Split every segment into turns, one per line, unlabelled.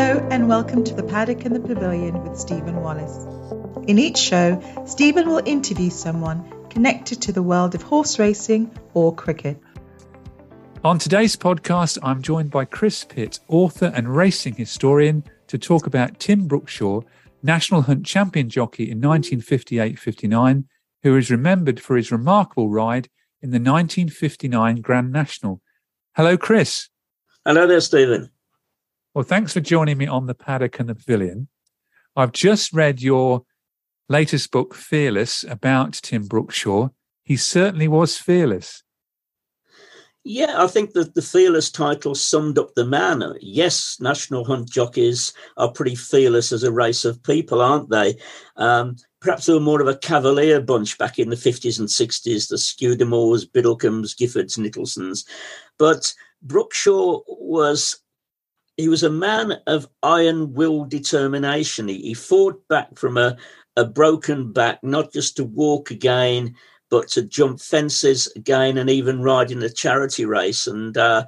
Hello, and welcome to the Paddock and the Pavilion with Stephen Wallace. In each show, Stephen will interview someone connected to the world of horse racing or cricket.
On today's podcast, I'm joined by Chris Pitt, author and racing historian, to talk about Tim Brookshaw, National Hunt Champion jockey in 1958 59, who is remembered for his remarkable ride in the 1959 Grand National. Hello, Chris.
Hello there, Stephen.
Well, thanks for joining me on the paddock and the pavilion. I've just read your latest book, Fearless, about Tim Brookshaw. He certainly was fearless.
Yeah, I think that the fearless title summed up the man. Yes, national hunt jockeys are pretty fearless as a race of people, aren't they? Um, perhaps they were more of a cavalier bunch back in the 50s and 60s, the Scudamores, Biddlecombe, Giffords, Nicholsons. But Brookshaw was he was a man of iron will determination. He, he fought back from a, a broken back, not just to walk again, but to jump fences again and even ride in a charity race. And uh,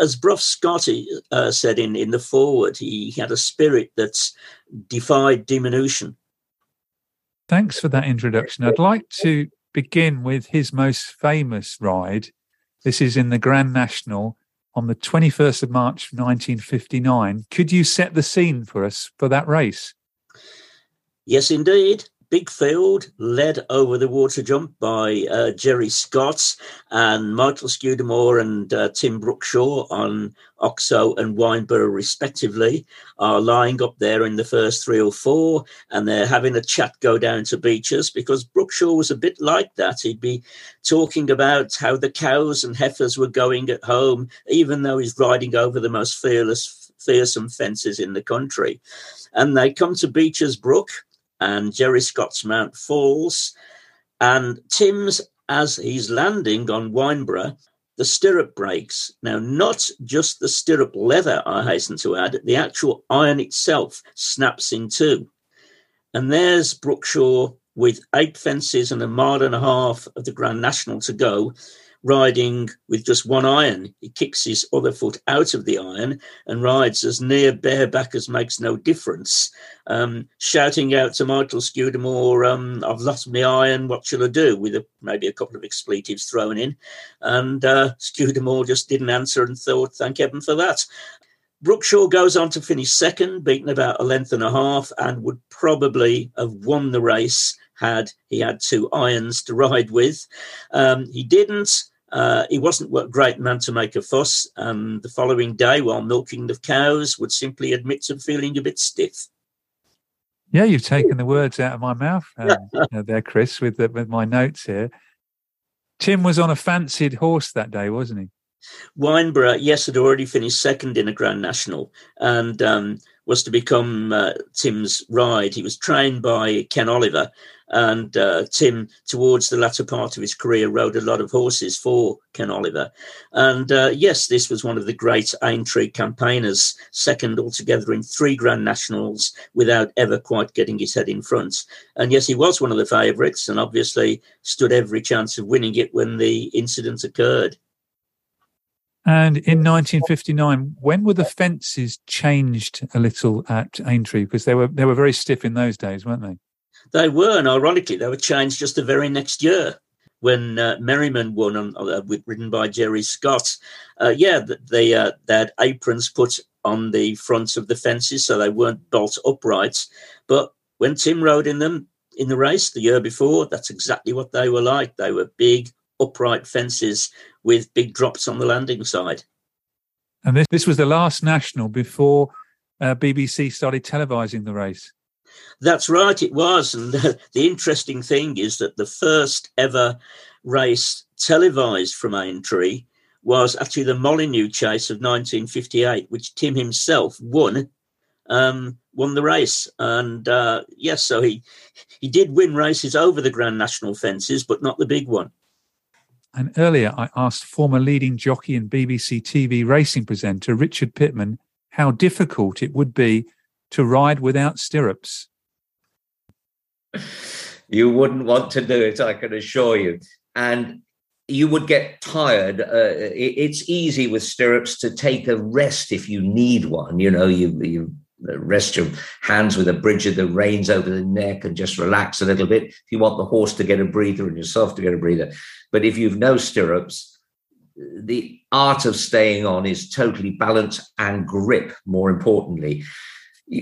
as Brough Scotty uh, said in, in the forward, he had a spirit that's defied diminution.
Thanks for that introduction. I'd like to begin with his most famous ride. This is in the Grand National on the 21st of March 1959. Could you set the scene for us for that race?
Yes, indeed. Big field led over the water jump by uh, Gerry Scott and Michael Scudamore and uh, Tim Brookshaw on Oxo and Wyndburgh, respectively, are lying up there in the first three or four, and they're having a chat go down to Becher's because Brookshaw was a bit like that. He'd be talking about how the cows and heifers were going at home, even though he's riding over the most fearless, fearsome fences in the country. And they come to Becher's Brook and Gerry Scott's Mount Falls. And Tim's, as he's landing on Wyndburgh, the stirrup breaks. Now, not just the stirrup leather, I hasten to add, the actual iron itself snaps in two. And there's Brookshaw with eight fences and a mile and a half of the Grand National to go, riding with just one iron. He kicks his other foot out of the iron and rides as near bareback as makes no difference, um, shouting out to Michael Scudamore, um, I've lost my iron, what shall I do? With a, maybe a couple of expletives thrown in. And uh, Scudamore just didn't answer and thought, thank heaven for that. Brookshaw goes on to finish second, beaten about a length and a half, and would probably have won the race had he had two irons to ride with. Um, he didn't. Uh, he wasn't a great man to make a fuss. And the following day, while milking the cows, would simply admit to feeling a bit stiff.
Yeah, you've taken the words out of my mouth um, there, Chris, with the, with my notes here. Tim was on a fancied horse that day, wasn't he?
Wyndburgh, yes, had already finished second in a Grand National and um, was to become uh, Tim's ride. He was trained by Ken Oliver, and uh, Tim, towards the latter part of his career, rode a lot of horses for Ken Oliver. And uh, yes, this was one of the great Aintree campaigners, second altogether in three Grand Nationals without ever quite getting his head in front. And yes, he was one of the favourites and obviously stood every chance of winning it when the incident occurred.
And in 1959, when were the fences changed a little at Aintree? Because they were they were very stiff in those days, weren't they?
They were, and ironically, they were changed just the very next year. when uh, Merryman won, on, uh, with, written by Gerry Scott. Uh, yeah, they, uh, they had aprons put on the fronts of the fences so they weren't bolt upright. But when Tim rode in them in the race the year before, that's exactly what they were like. They were big, upright fences with big drops on the landing side.
And this, this was the last national before uh, BBC started televising the race.
That's right, it was. And the, the interesting thing is that the first ever race televised from Aintree was actually the Molyneux Chase of 1958, which Tim himself won. Um, won the race, and uh, yes, so he he did win races over the Grand National fences, but not the big one.
And earlier, I asked former leading jockey and BBC TV racing presenter Richard Pitman how difficult it would be to ride without stirrups.
You wouldn't want to do it, I can assure you. And you would get tired. Uh, it's easy with stirrups to take a rest if you need one. You know, you you rest your hands with a bridge of the reins over the neck and just relax a little bit. If you want the horse to get a breather and yourself to get a breather, but if you've no stirrups, the art of staying on is totally balance and grip. More importantly,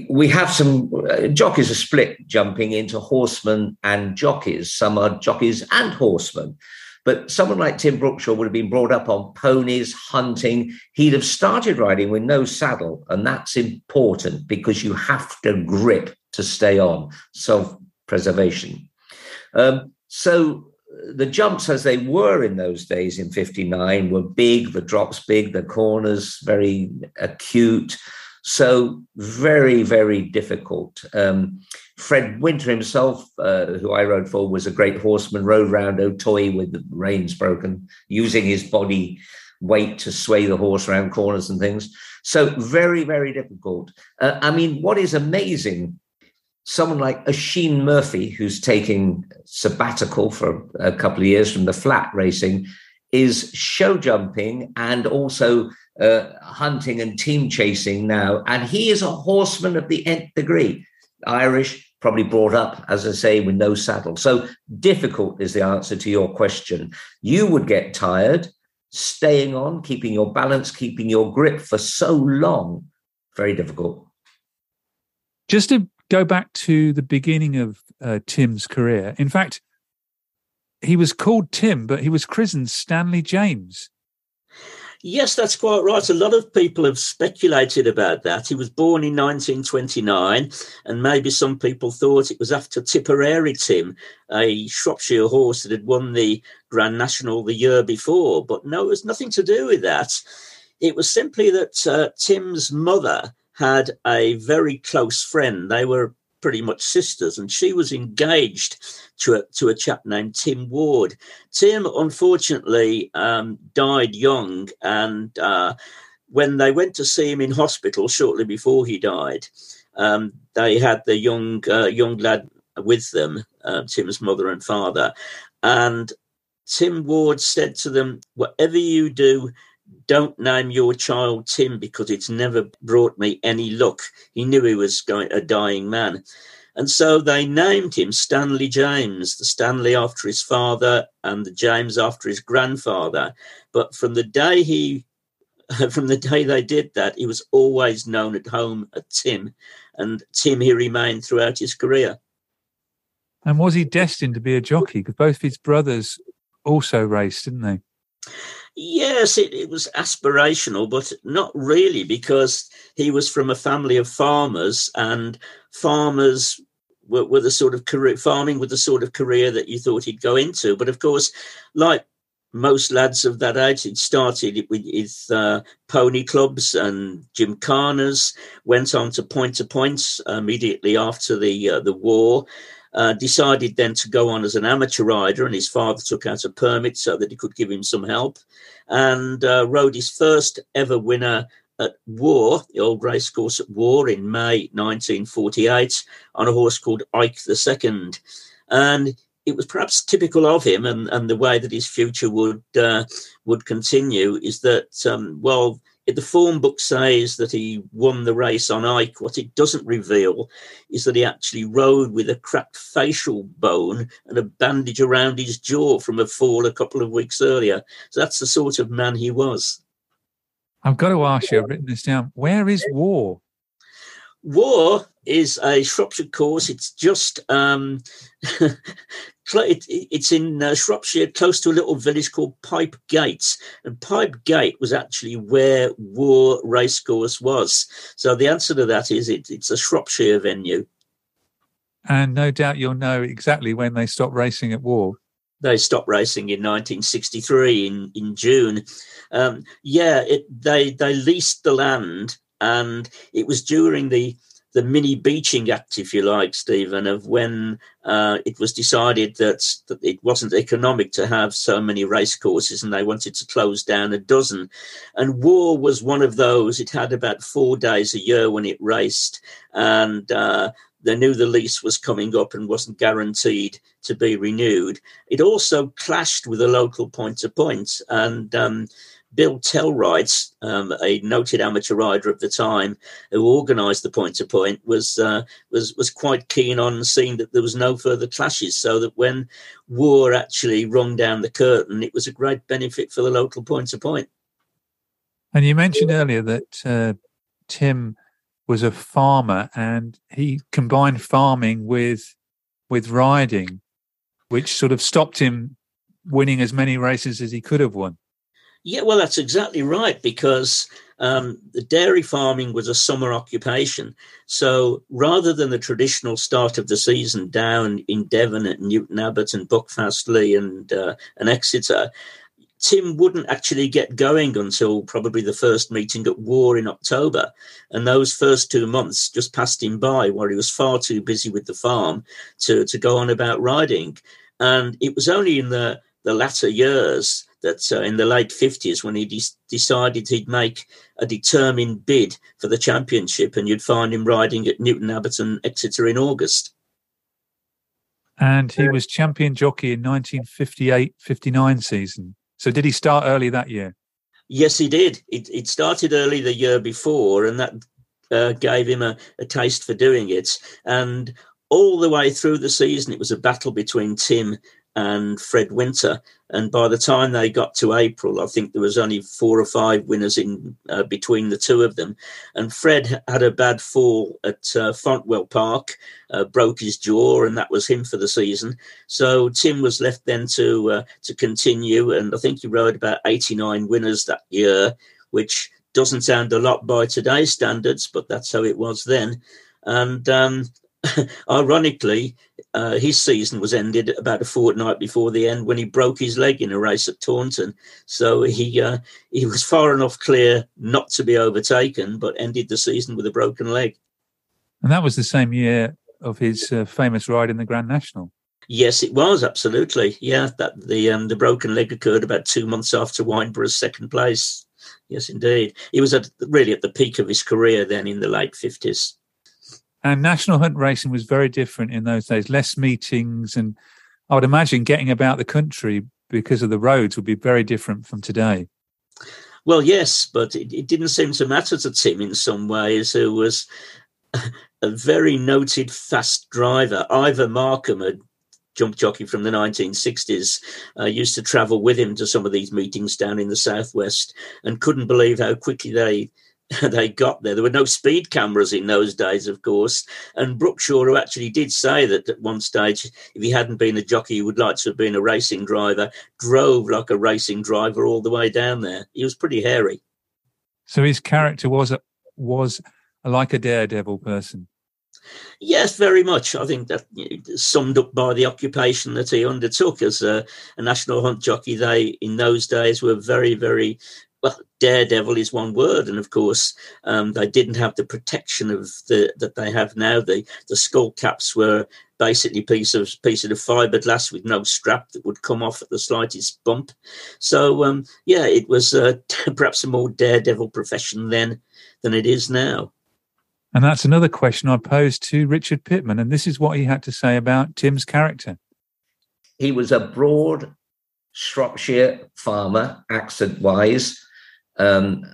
we have some uh, jockeys are split jumping into horsemen and jockeys. Some are jockeys and horsemen. But someone like Tim Brookshaw would have been brought up on ponies, hunting. He'd have started riding with no saddle. And that's important because you have to grip to stay on, self preservation. Um, so the jumps as they were in those days in 59 were big, the drops big, the corners very acute. So very, very difficult. Um, Fred Winter himself, uh, who I rode for, was a great horseman, rode round Auteuil with the reins broken, using his body weight to sway the horse around corners and things. So very, very difficult. Uh, I mean, what is amazing, someone like Oisin Murphy, who's taking sabbatical for a couple of years from the flat racing, is show jumping and also uh, hunting and team chasing now. And he is a horseman of the nth degree. Irish, probably brought up, as I say, with no saddle. So difficult is the answer to your question. You would get tired staying on, keeping your balance, keeping your grip for so long. Very difficult.
Just to go back to the beginning of uh, Tim's career, in fact, he was called Tim, but he was christened Stanley James.
Yes, that's quite right. A lot of people have speculated about that. He was born in 1929, and maybe some people thought it was after Tipperary Tim, a Shropshire horse that had won the Grand National the year before. But no, it was nothing to do with that. It was simply that uh, Tim's mother had a very close friend. They were pretty much sisters, and she was engaged to a, to a chap named Tim Ward. Tim, unfortunately, um, died young, and uh, when they went to see him in hospital shortly before he died, um, they had the young uh, young lad with them, uh, Tim's mother and father, and Tim Ward said to them, "Whatever you do." Don't name your child Tim because it's never brought me any luck. He knew he was going, a dying man. And so they named him Stanley James, the Stanley after his father and the James after his grandfather. But from the day he from the day they did that, he was always known at home as Tim, and Tim he remained throughout his career.
And was he destined to be a jockey? Because both his brothers also raced, didn't they?
Yes, it, it was aspirational, but not really because he was from a family of farmers, and farmers were, were the sort of career farming with the sort of career that you thought he'd go into. But of course, like most lads of that age, it started with his uh, pony clubs and gymkhanas, went on to point to points immediately after the uh, the war, uh, decided then to go on as an amateur rider, and his father took out a permit so that he could give him some help, and uh, rode his first ever winner at Woore, the old racecourse at Woore in May 1948, on a horse called Ike II. And it was perhaps typical of him and, and the way that his future would uh, would continue is that, um, well, the form book says that he won the race on Ike. What it doesn't reveal is that he actually rode with a cracked facial bone and a bandage around his jaw from a fall a couple of weeks earlier. So that's the sort of man he was.
I've got to ask you, I've written this down. Where is Woore?
Woore is a Shropshire course. It's just um, it's in uh, Shropshire, close to a little village called Pipe Gates, and Pipe Gate was actually where Woore Racecourse was. So the answer to that is it, it's a Shropshire venue.
And no doubt you'll know exactly when they stopped racing at Woore.
They stopped racing in 1963 in in June. Um, yeah, it, they they leased the land, and it was during the the mini Beeching act, if you like, Stephen, of when uh, it was decided that, that it wasn't economic to have so many race courses and they wanted to close down a dozen. And Woore was one of those. It had about four days a year when it raced. And uh, they knew the lease was coming up and wasn't guaranteed to be renewed. It also clashed with a local point to point. And um, Bill Tellwright, um, a noted amateur rider of the time, who organised the point to point, was uh, was was quite keen on seeing that there was no further clashes, so that when Woore actually rung down the curtain, it was a great benefit for the local point to point.
And you mentioned earlier that uh, Tim was a farmer, and he combined farming with with riding, which sort of stopped him winning as many races as he could have won.
Yeah, well, that's exactly right because um, the dairy farming was a summer occupation. So rather than the traditional start of the season down in Devon at Newton Abbot and Buckfastleigh and uh, and Exeter, Tim wouldn't actually get going until probably the first meeting at Woore in October. And those first two months just passed him by while he was far too busy with the farm to, to go on about riding. And it was only in the, the latter years that uh, in the late 50s when he de- decided he'd make a determined bid for the championship and you'd find him riding at Newton Abbot and Exeter in August.
And he was champion jockey in 1958-59 season. So did he start early that year?
Yes, he did. It, it started early the year before and that uh, gave him a, a taste for doing it. And all the way through the season, it was a battle between Tim and Fred Winter. And by the time they got to April, I think there was only four or five winners in uh, between the two of them. And Fred had a bad fall at uh, Fontwell Park, uh, broke his jaw, and that was him for the season. So Tim was left then to uh, to continue, and I think he rode about 89 winners that year, which doesn't sound a lot by today's standards, but that's how it was then. And um, ironically, uh, his season was ended about a fortnight before the end when he broke his leg in a race at Taunton. So he uh, he was far enough clear not to be overtaken, but ended the season with a broken leg.
And that was the same year of his uh, famous ride in the Grand National.
Yes, it was absolutely. Yeah, that the um, the broken leg occurred about two months after Wyndburgh's second place. Yes, indeed. He was at really at the peak of his career then in the late fifties.
And national hunt racing was very different in those days, less meetings. And I would imagine getting about the country because of the roads would be very different from today.
Well, yes, but it, it didn't seem to matter to Tim in some ways, who was a very noted fast driver. Ivor Markham, a jump jockey from the 1960s, uh, used to travel with him to some of these meetings down in the southwest and couldn't believe how quickly they they got there. There were no speed cameras in those days, of course. And Brookshaw, who actually did say that at one stage, if he hadn't been a jockey, he would like to have been a racing driver, drove like a racing driver all the way down there. He was pretty hairy.
So his character was was like a daredevil person.
Yes, very much. I think that summed up by the occupation that he undertook as a, a, national hunt jockey. They, in those days, were very, very well, daredevil is one word, and of course, um, they didn't have the protection of the that they have now. The the skull caps were basically piece of piece of fiberglass with no strap that would come off at the slightest bump. So um, yeah, it was uh, perhaps a more daredevil profession then than it is now.
And that's another question I posed to Richard Pitman, and this is what he had to say about Tim's character.
He was a broad Shropshire farmer, accent wise, um,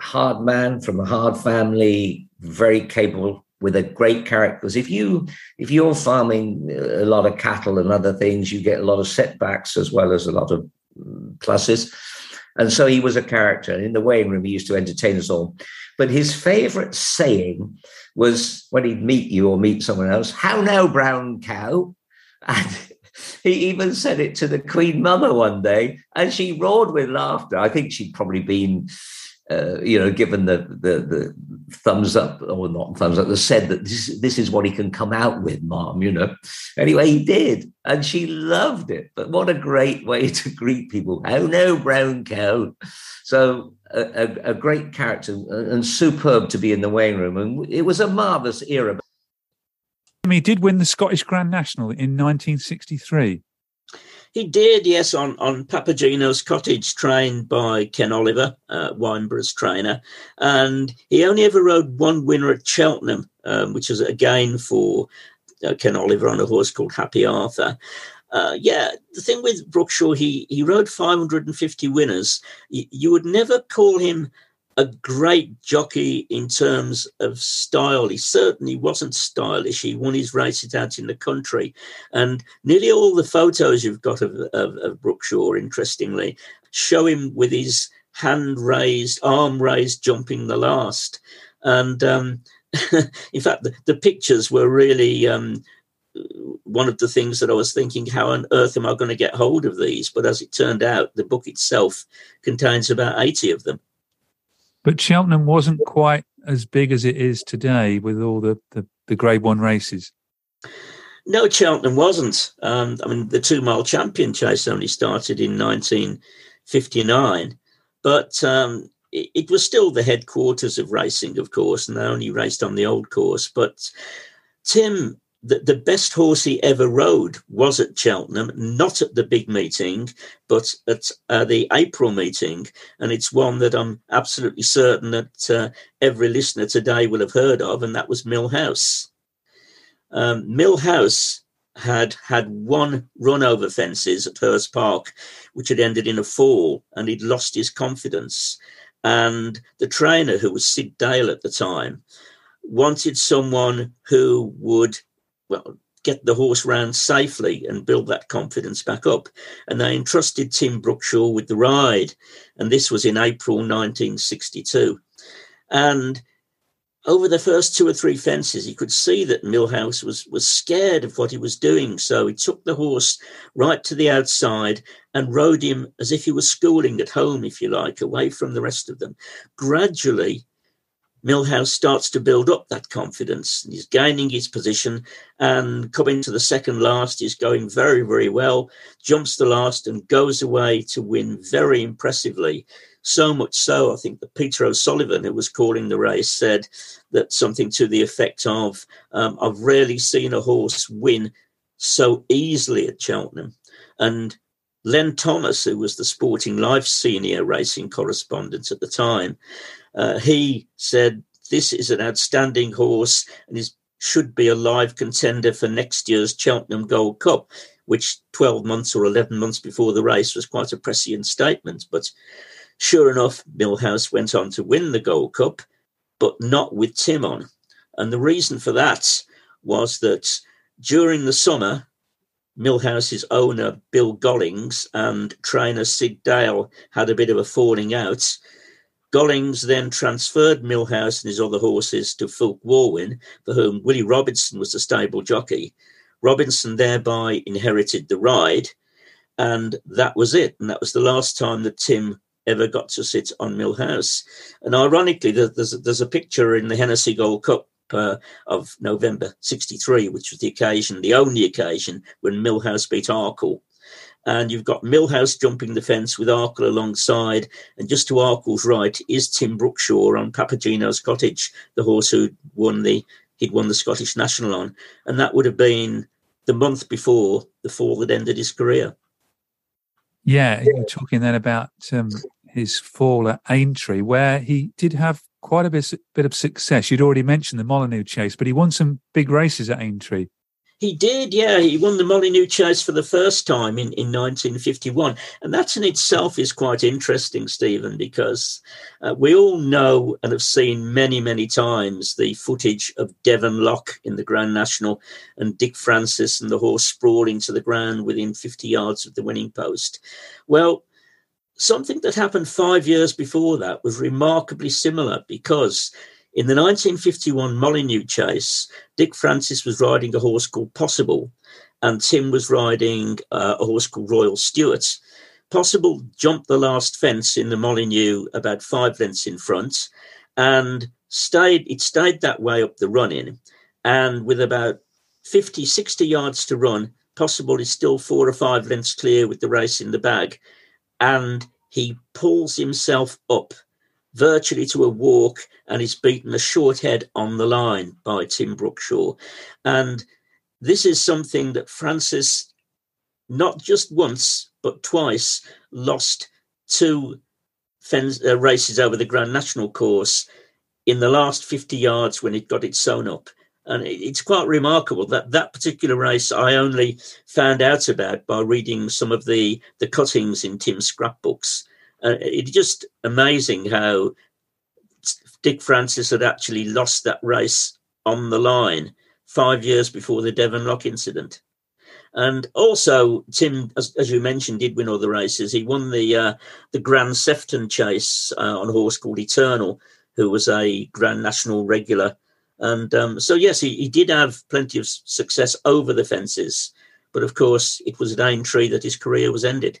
hard man from a hard family, very capable with a great character. Because if you if you're farming a lot of cattle and other things, you get a lot of setbacks as well as a lot of mm, pluses. And so he was a character. In the weighing room, he used to entertain us all. But his favorite saying was when he'd meet you or meet someone else, How now, brown cow? And he even said it to the Queen Mother one day, and she roared with laughter. I think she'd probably been uh, you know, given the, the the thumbs up or not thumbs up, the said that this this is what he can come out with, mom. You know. Anyway, he did, and she loved it. But what a great way to greet people! Oh no, brown cow. So a, a, a great character and superb to be in the weighing room, and it was a marvelous era.
He did win the Scottish Grand National in 1963.
He did, yes, on, on Papageno's cottage, trained by Ken Oliver, uh, Wyndburgh's trainer. And he only ever rode one winner at Cheltenham, um, which was again for uh, Ken Oliver on a horse called Happy Arthur. Uh, yeah, the thing with Brookshaw, he, he rode 550 winners. Y- you would never call him a great jockey in terms of style. He certainly wasn't stylish. He won his races out in the country. And nearly all the photos you've got of, of, of Brookshaw, interestingly, show him with his hand raised, arm raised, jumping the last. And um, in fact, the, the, pictures were really um, one of the things that I was thinking, how on earth am I going to get hold of these? But as it turned out, the book itself contains about 80 of them.
But Cheltenham wasn't quite as big as it is today with all the, the, the Grade One races.
No, Cheltenham wasn't. Um, I mean, the two mile champion chase only started in 1959, but um, it, it, was still the headquarters of racing, of course, and they only raced on the old course. But Tim the, the best horse he ever rode was at Cheltenham, not at the big meeting, but at uh, the April meeting. And it's one that I'm absolutely certain that uh, every listener today will have heard of, and that was Mill House. Um, Mill House had had one run over fences at Hurst Park, which had ended in a fall, and he'd lost his confidence. And the trainer, who was Sid Dale at the time, wanted someone who would well, get the horse round safely and build that confidence back up. And they entrusted Tim Brookshaw with the ride. And this was in April 1962. And over the first two or three fences, he could see that Mill House was, was scared of what he was doing. So he took the horse right to the outside and rode him as if he was schooling at home, if you like, away from the rest of them. Gradually, Mill House starts to build up that confidence. He's gaining his position and coming to the second last. He's going very, very well, jumps the last and goes away to win very impressively. So much so, I think that Peter O'Sullevan, who was calling the race, said that something to the effect of um, I've rarely seen a horse win so easily at Cheltenham. And Len Thomas, who was the Sporting Life senior racing correspondent at the time, uh, he said, This is an outstanding horse and is, should be a live contender for next year's Cheltenham Gold Cup, which 12 months or 11 months before the race was quite a prescient statement. But sure enough, Mill House went on to win the Gold Cup, but not with Tim on. And the reason for that was that during the summer, Mill House's owner, Bill Gollings, and trainer Sid Dale had a bit of a falling out. Gollings then transferred Mill House and his other horses to Fulke Walwyn, for whom Willie Robinson was the stable jockey. Robinson thereby inherited the ride, and that was it. And that was the last time that Tim ever got to sit on Mill House. And ironically, there's there's a picture in the Hennessy Gold Cup uh, of November 63, which was the occasion, the only occasion when Mill House beat Arkle and you've got Mill House jumping the fence with Arkle alongside, and just to Arkle's right is Tim Brookshaw on Papageno's Cottage, the horse who won the he'd won the Scottish National on, and that would have been the month before the fall that ended his career.
Yeah, you're talking then about um, his fall at Aintree, where he did have quite a bit, bit of success. You'd already mentioned the Molyneux chase, but he won some big races at Aintree.
He did, yeah. He won the Molyneux Chase for the first time in, in 1951. And that in itself is quite interesting, Stephen, because uh, we all know and have seen many, many times the footage of Devon Loch in the Grand National and Dick Francis and the horse sprawling to the ground within 50 yards of the winning post. Well, something that happened five years before that was remarkably similar because in the 1951 Molyneux Chase, Dick Francis was riding a horse called Possible, and Tim was riding uh, a horse called Royal Stuart. Possible jumped the last fence in the Molyneux about five lengths in front, and stayed. It stayed that way up the run-in, and with about 50, 60 yards to run, Possible is still four or five lengths clear with the race in the bag, and he pulls himself up virtually to a walk and is beaten a short head on the line by Tim Brookshaw. And this is something that Francis, not just once, but twice, lost two uh, races over the Grand National course in the last 50 yards when it got it sewn up. And it's quite remarkable that that particular race I only found out about by reading some of the, the cuttings in Tim's scrapbooks. Uh, it's just amazing how Dick Francis had actually lost that race on the line five years before the Devon Loch incident. And also, Tim, as, as you mentioned, did win the races. He won the uh, the Grand Sefton Chase uh, on a horse called Eternal, who was a Grand National regular. And um, so, yes, he, he did have plenty of success over the fences. But of course, it was at Aintree that his career was ended.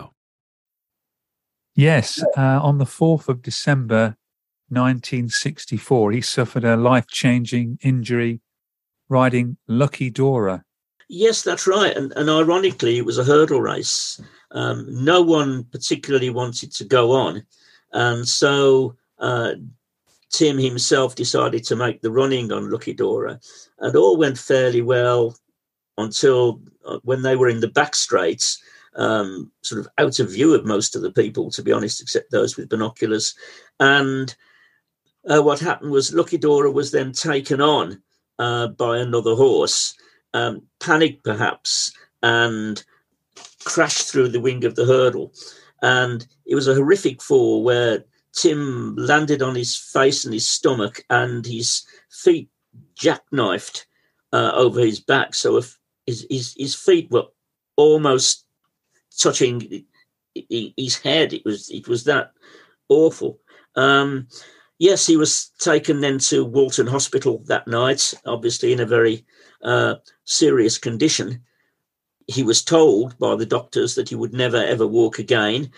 Yes, uh, on the 4th of December 1964, he suffered a life changing injury riding Lucky Dora.
Yes, that's right. And, and ironically, it was a hurdle race. Um, no one particularly wanted to go on. And so uh, Tim himself decided to make the running on Lucky Dora. And all went fairly well until uh, when they were in the back straights, um, sort of out of view of most of the people, to be honest, except those with binoculars. And uh, what happened was Lucky Dora was then taken on uh, by another horse, um, panicked perhaps, and crashed through the wing of the hurdle. And it was a horrific fall where Tim landed on his face and his stomach, and his feet jackknifed uh, over his back. So his, his, his feet were almost touching his head, it was it was that awful. Um, yes, he was taken then to Walton Hospital that night, obviously in a very uh, serious condition. He was told by the doctors that he would never ever walk again.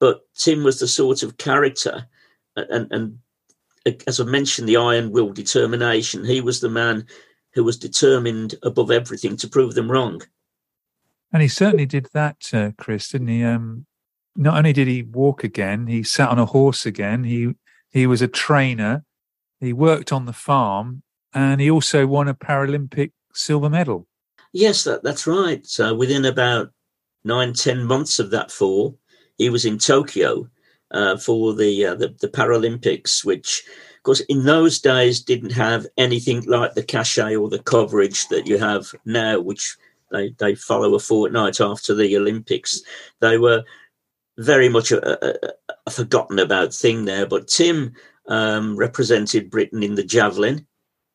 But Tim was the sort of character, and, and as I mentioned, the iron will determination. He was the man who was determined above everything to prove them wrong.
And he certainly did that, uh, Chris, didn't he? Um, not only did he walk again, he sat on a horse again. He he was a trainer. He worked on the farm and he also won a Paralympic silver medal.
Yes, that, that's right. So within about nine, ten months of that fall, he was in Tokyo uh, for the, uh, the, the Paralympics, which, of course, in those days didn't have anything like the cachet or the coverage that you have now, which they, they follow a fortnight after the Olympics. They were very much a, a, a forgotten about thing there. But Tim um, represented Britain in the javelin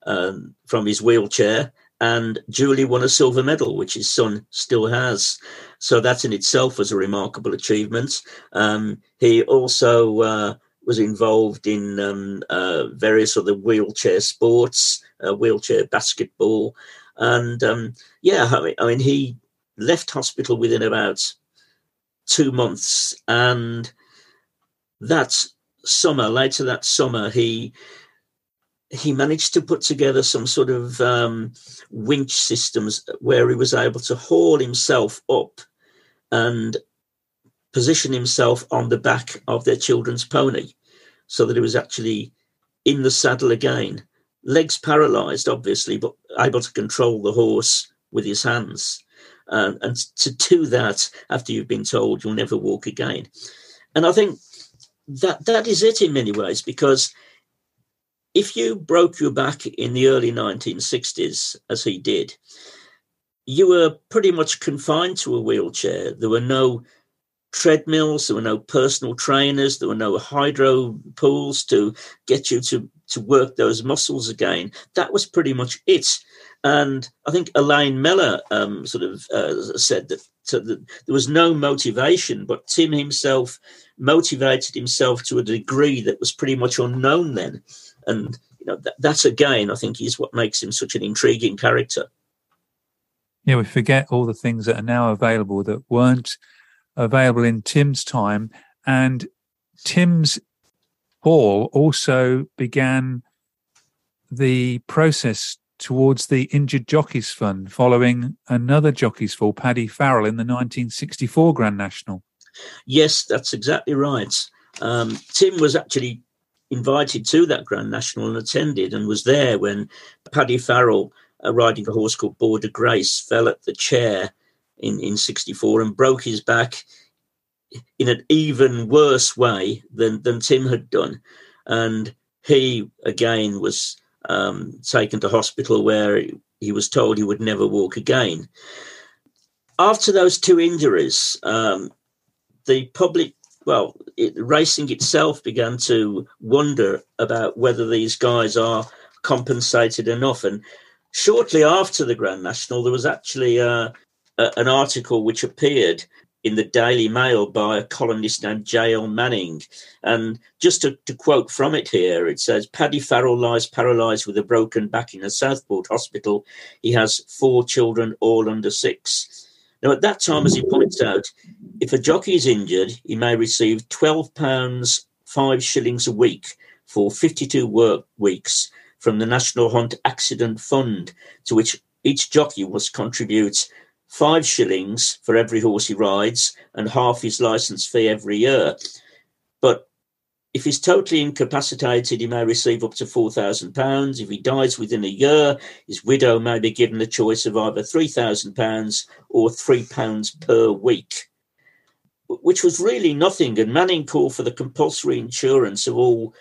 um, from his wheelchair, and Julie won a silver medal, which his son still has. So that in itself was a remarkable achievement. Um, he also uh, was involved in um, uh, various other wheelchair sports, uh, wheelchair basketball, and um, yeah, I mean, I mean, he left hospital within about two months. And that summer, later that summer, he he managed to put together some sort of um, winch systems where he was able to haul himself up and position himself on the back of their children's pony so that he was actually in the saddle again. Legs paralyzed, obviously, but able to control the horse with his hands. Uh, and to do that after you've been told you'll never walk again. And I think that that is it in many ways, because if you broke your back in the early 1960s, as he did, you were pretty much confined to a wheelchair. There were no treadmills, there were no personal trainers, there were no hydro pools to get you to, to work those muscles again. That was pretty much it. And I think Elaine Mellor um, sort of uh, said that, that there was no motivation, but Tim himself motivated himself to a degree that was pretty much unknown then. And you know that, that again, I think, is what makes him such an intriguing character.
Yeah, we forget all the things that are now available that weren't available in Tim's time, and Tim's Hall also began the process towards the Injured Jockeys Fund following another jockey's fall, Paddy Farrell, in the 1964 Grand National.
Yes, that's exactly right. Um, Tim was actually invited to that Grand National and attended and was there when Paddy Farrell, uh, riding a horse called Border Grace, fell at the chair in, in 64 and broke his back in an even worse way than, than Tim had done. And he, again, was um, taken to hospital where he was told he would never walk again. After those two injuries, um, the public well, it, racing itself began to wonder about whether these guys are compensated enough. And shortly after the Grand National, there was actually an article which appeared in the Daily Mail by a columnist named J.L. Manning. And just to, to, quote from it here, it says Paddy Farrell lies paralysed with a broken back in a Southport hospital. He has four children, all under six. Now, at that time, as he points out, if a jockey is injured, he may receive £12, five shillings a week for 52 work weeks from the National Hunt Accident Fund, to which each jockey must contribute five shillings for every horse he rides and half his license fee every year. But if he's totally incapacitated, he may receive up to £4,000. If he dies within a year, his widow may be given the choice of either £3,000 or £3 per week, which was really nothing. And Manning called for the compulsory insurance of all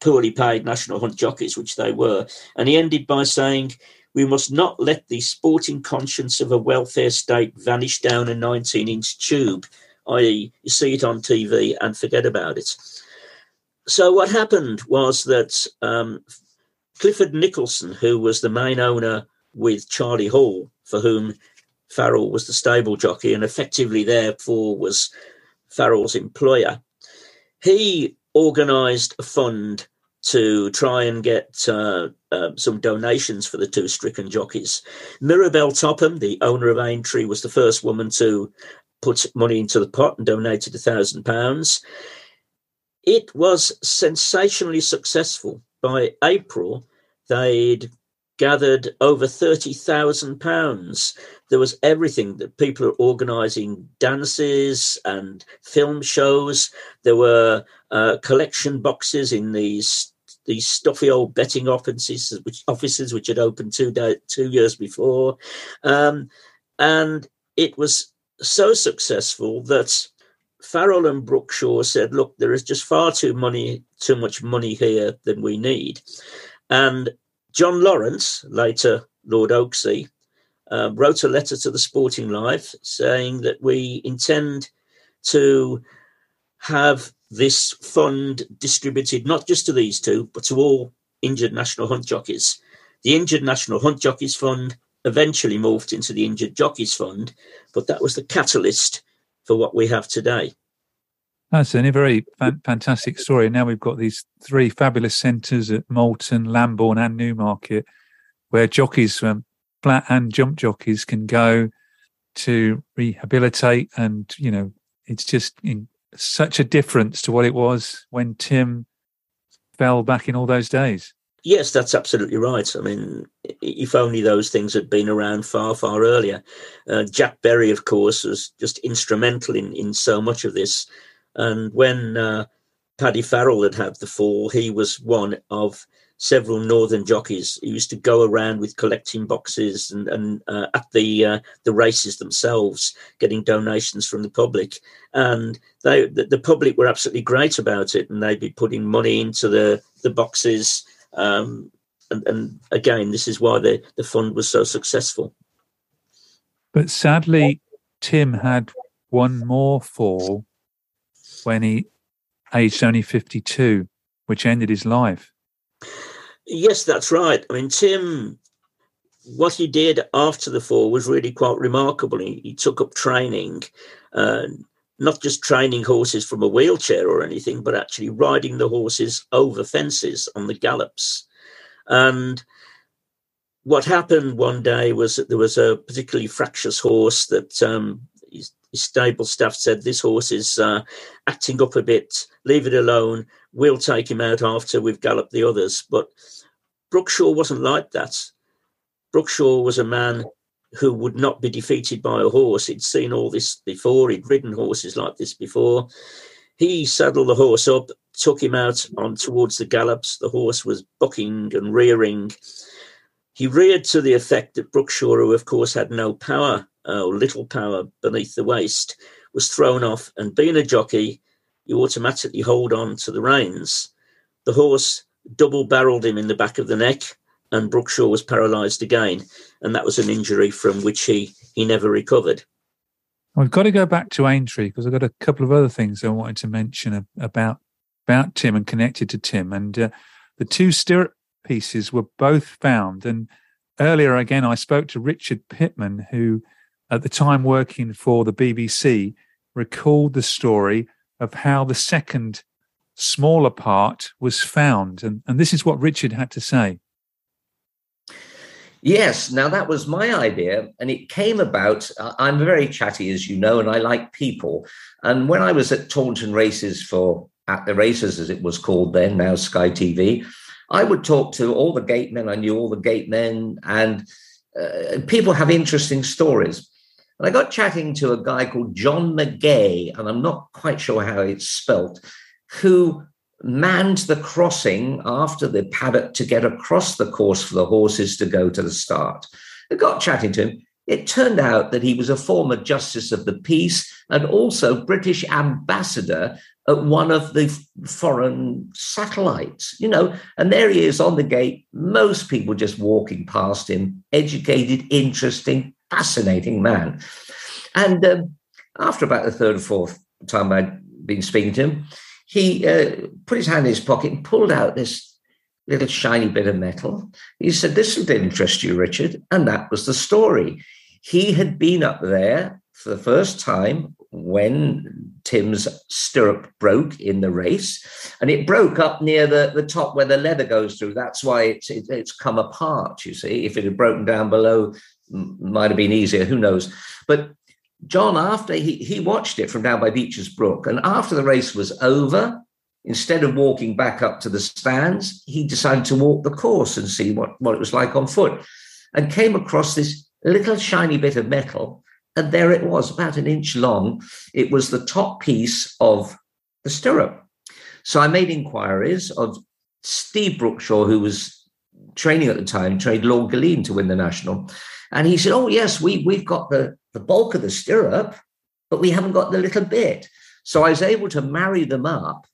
poorly paid national hunt jockeys, which they were. And he ended by saying, we must not let the sporting conscience of a welfare state vanish down a 19 inch tube, i.e., you see it on TV and forget about it. So what happened was that um, Clifford Nicholson, who was the main owner with Charlie Hall, for whom Farrell was the stable jockey and effectively therefore was Farrell's employer, he organised a fund to try and get uh, uh, some donations for the two stricken jockeys. Mirabelle Topham, the owner of Aintree, was the first woman to put money into the pot and donated a thousand pounds. It was sensationally successful. By April, they'd gathered over £30,000. There was everything that people are organising dances and film shows. There were uh, collection boxes in these these stuffy old betting offices, which offices which had opened two day, two years before, um, and it was so successful that Farrell and Brookshaw said, "Look, there is just far too money, too much money here than we need." And John Lawrence, later Lord Oaksey, uh, wrote a letter to the Sporting Life saying that we intend to have this fund distributed not just to these two, but to all injured national hunt jockeys. The Injured National Hunt Jockeys Fund eventually morphed into the Injured Jockeys Fund, but that was the catalyst for what we have today.
That's a very fantastic story. Now we've got these three fabulous centres at Malton, Lambourn, and Newmarket, where jockeys, um, flat and jump jockeys, can go to rehabilitate. And you know, it's just in such a difference to what it was when Tim fell back in all those days.
Yes, that's absolutely right. I mean, if only those things had been around far, far earlier. Uh, Jack Berry, of course, was just instrumental in, in so much of this. And when uh, Paddy Farrell had had the fall, he was one of several northern jockeys who used to go around with collecting boxes and, and uh, at the uh, the races themselves, getting donations from the public. And they the, the, public were absolutely great about it, and they'd be putting money into the the boxes. Um, and, and again, this is why the, the fund was so successful.
But sadly, Tim had one more fall when he aged only 52, which ended his life.
Yes, that's right. I mean, Tim, what he did after the fall was really quite remarkable. He, he took up training, uh, not just training horses from a wheelchair or anything, but actually riding the horses over fences on the gallops. And what happened one day was that there was a particularly fractious horse that um, his, stable staff said this horse is uh, acting up a bit. Leave it alone. We'll take him out after we've galloped the others. But Brookshaw wasn't like that. Brookshaw was a man who would not be defeated by a horse. He'd seen all this before, he'd ridden horses like this before. He saddled the horse up, took him out on towards the gallops. The horse was bucking and rearing. He reared to the effect that Brookshaw, who of course had no power uh, or little power beneath the waist, was thrown off. And being a jockey, you automatically hold on to the reins. The horse double barreled him in the back of the neck, and Brookshaw was paralysed again. And that was an injury from which he, he never recovered.
We've got to go back to Aintree because I've got a couple of other things I wanted to mention about about Tim and connected to Tim. And uh, the two stirrup pieces were both found. And earlier, again, I spoke to Richard Pitman, who at the time working for the BBC recalled the story of how the second smaller part was found. And, and this is what Richard had to say.
Yes, now that was my idea, and it came about. I'm very chatty, as you know, and I like people. And when I was at Taunton Races for at the races, as it was called then, now Sky TV, I would talk to all the gate men. I knew all the gate men, and uh, people have interesting stories. And I got chatting to a guy called John McGay, and I'm not quite sure how it's spelt, who manned the crossing after the paddock to get across the course for the horses to go to the start. I got chatting to him. It turned out that he was a former justice of the peace and also British ambassador at one of the foreign satellites, you know, and there he is on the gate. Most people just walking past him, educated, interesting, fascinating man. And um, after about the third or fourth time I'd been speaking to him, he uh, put his hand in his pocket and pulled out this little shiny bit of metal. He said, This would interest you, Richard. And that was the story. He had been up there for the first time when Tim's stirrup broke in the race, and it broke up near the, the top where the leather goes through. That's why it's it, it's come apart. You see, if it had broken down below, might have been easier. Who knows? But John, after he, he watched it from down by Becher's Brook, and after the race was over, instead of walking back up to the stands, he decided to walk the course and see what, what it was like on foot, and came across this little shiny bit of metal. And there it was, about an inch long. It was the top piece of the stirrup. So I made inquiries of Steve Brookshaw, who was training at the time, trained Lord Gyllene to win the national. And he said, Oh, yes, we, we've got the the bulk of the stirrup, but we haven't got the little bit. So I was able to marry them up,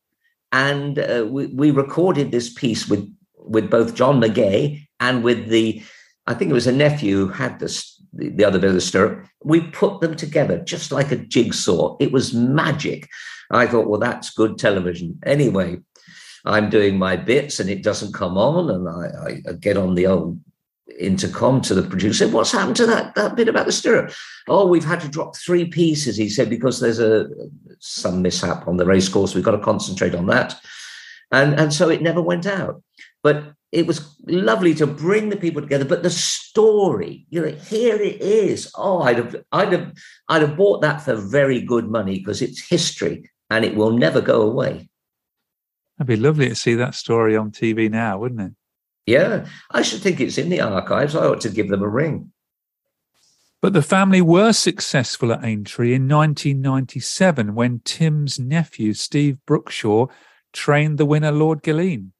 and uh, we, we recorded this piece with with both John McGay and with the, I think it was a nephew who had this, the, the other bit of the stirrup. We put them together just like a jigsaw. It was magic. I thought, well, that's good television. Anyway, I'm doing my bits and it doesn't come on, and I, I get on the old intercom to the producer. What's happened to that that bit about the stirrup? Oh, we've had to drop three pieces. He said because there's a some mishap on the racecourse. We've got to concentrate on that, and and so it never went out. But it was lovely to bring the people together. But the story, you know, here it is. Oh, I'd have I'd have I'd have bought that for very good money because it's history and it will never go away.
It'd be lovely to see that story on TV now, wouldn't it?
Yeah, I should think it's in the archives. I ought to give them a ring.
But the family were successful at Aintree in 1997 when Tim's nephew, Steve Brookshaw, trained the winner, Lord Gyllene.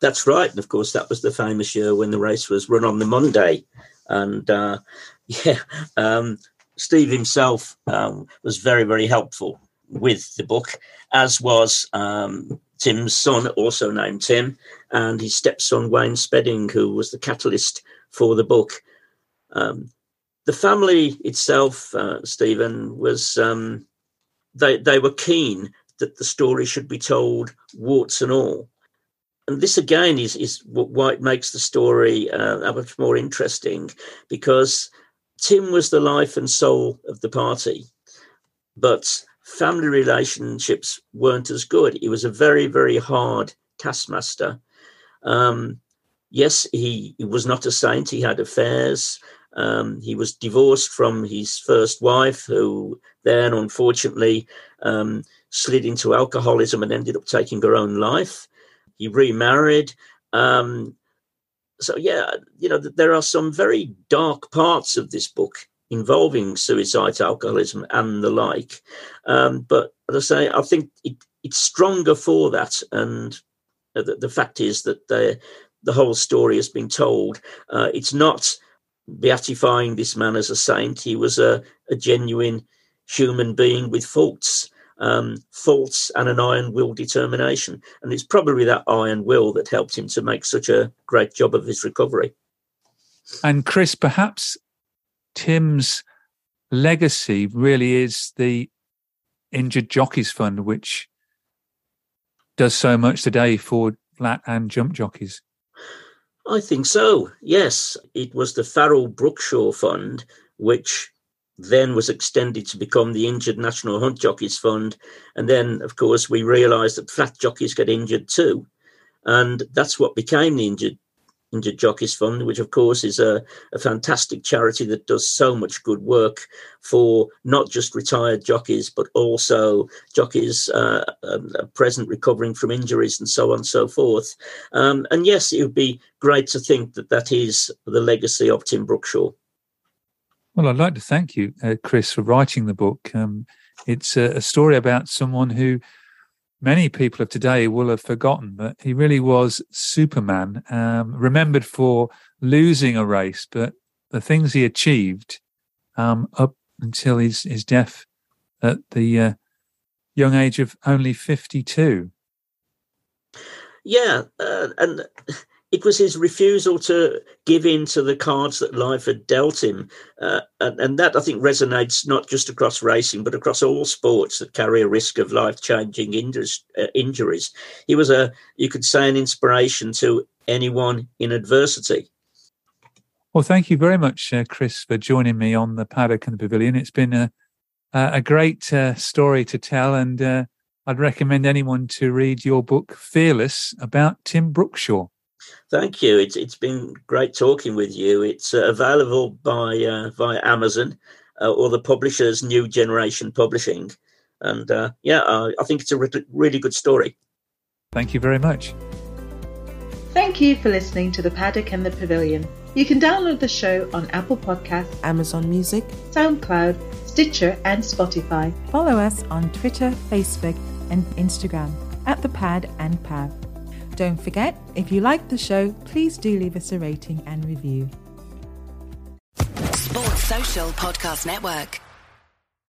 That's right. And of course, that was the famous year when the race was run on the Monday. And uh, yeah, um, Steve himself um, was very, very helpful with the book, as was um, Tim's son, also named Tim, and his stepson, Wayne Spedding, who was the catalyst for the book. Um, the family itself, uh, Stephen, was um, they they were keen that the story should be told warts and all, and this again is is why it makes the story uh, much more interesting because Tim was the life and soul of the party, but family relationships weren't as good. He was a very very hard taskmaster. Um, yes, he, he was not a saint. He had affairs. Um, he was divorced from his first wife, who then unfortunately um, slid into alcoholism and ended up taking her own life. He remarried. Um, so, yeah, you know, there are some very dark parts of this book involving suicide, alcoholism, and the like. Um, but as I say, I think it, it's stronger for that. And the, the fact is that the, the whole story has been told. Uh, it's not beatifying this man as a saint. He was a, a genuine human being with faults, um, faults and an iron will determination. And it's probably that iron will that helped him to make such a great job of his recovery.
And Chris, perhaps Tim's legacy really is the Injured Jockeys Fund, which does so much today for flat and jump jockeys.
I think so, yes. It was the Farrell Brookshaw Fund, which then was extended to become the Injured National Hunt Jockeys Fund. And then, of course, we realised that flat jockeys get injured too. And that's what became the Injured Injured Jockeys Fund, which of course is a, a fantastic charity that does so much good work for not just retired jockeys, but also jockeys uh, um, present recovering from injuries and so on and so forth. Um, and yes, it would be great to think that that is the legacy of Tim Brookshaw.
Well, I'd like to thank you, uh, Chris, for writing the book. Um, it's a, a story about someone who many people of today will have forgotten that he really was Superman, um, remembered for losing a race, but the things he achieved um, up until his, his death at the uh, young age of only 52.
Yeah, uh, and it was his refusal to give in to the cards that life had dealt him. Uh, and, and, that, I think, resonates not just across racing, but across all sports that carry a risk of life changing uh, injuries. He was a, you could say, an inspiration to anyone in adversity.
Well, thank you very much, uh, Chris, for joining me on the paddock and the pavilion. It's been a, a great uh, story to tell, and uh, I'd recommend anyone to read your book, Fearless, about Tim Brookshaw.
Thank you. It's it's been great talking with you. It's uh, available by uh, via Amazon uh, or the publisher's New Generation Publishing, and uh, yeah, I think it's a re- really good story.
Thank you very much.
Thank you for listening to the Paddock and the Pavilion. You can download the show on Apple Podcasts,
Amazon Music,
SoundCloud, Stitcher, and Spotify.
Follow us on Twitter, Facebook, and Instagram at the Pad and Pav. Don't forget, if you like the show, please do leave us a rating and review.
Sports Social Podcast Network.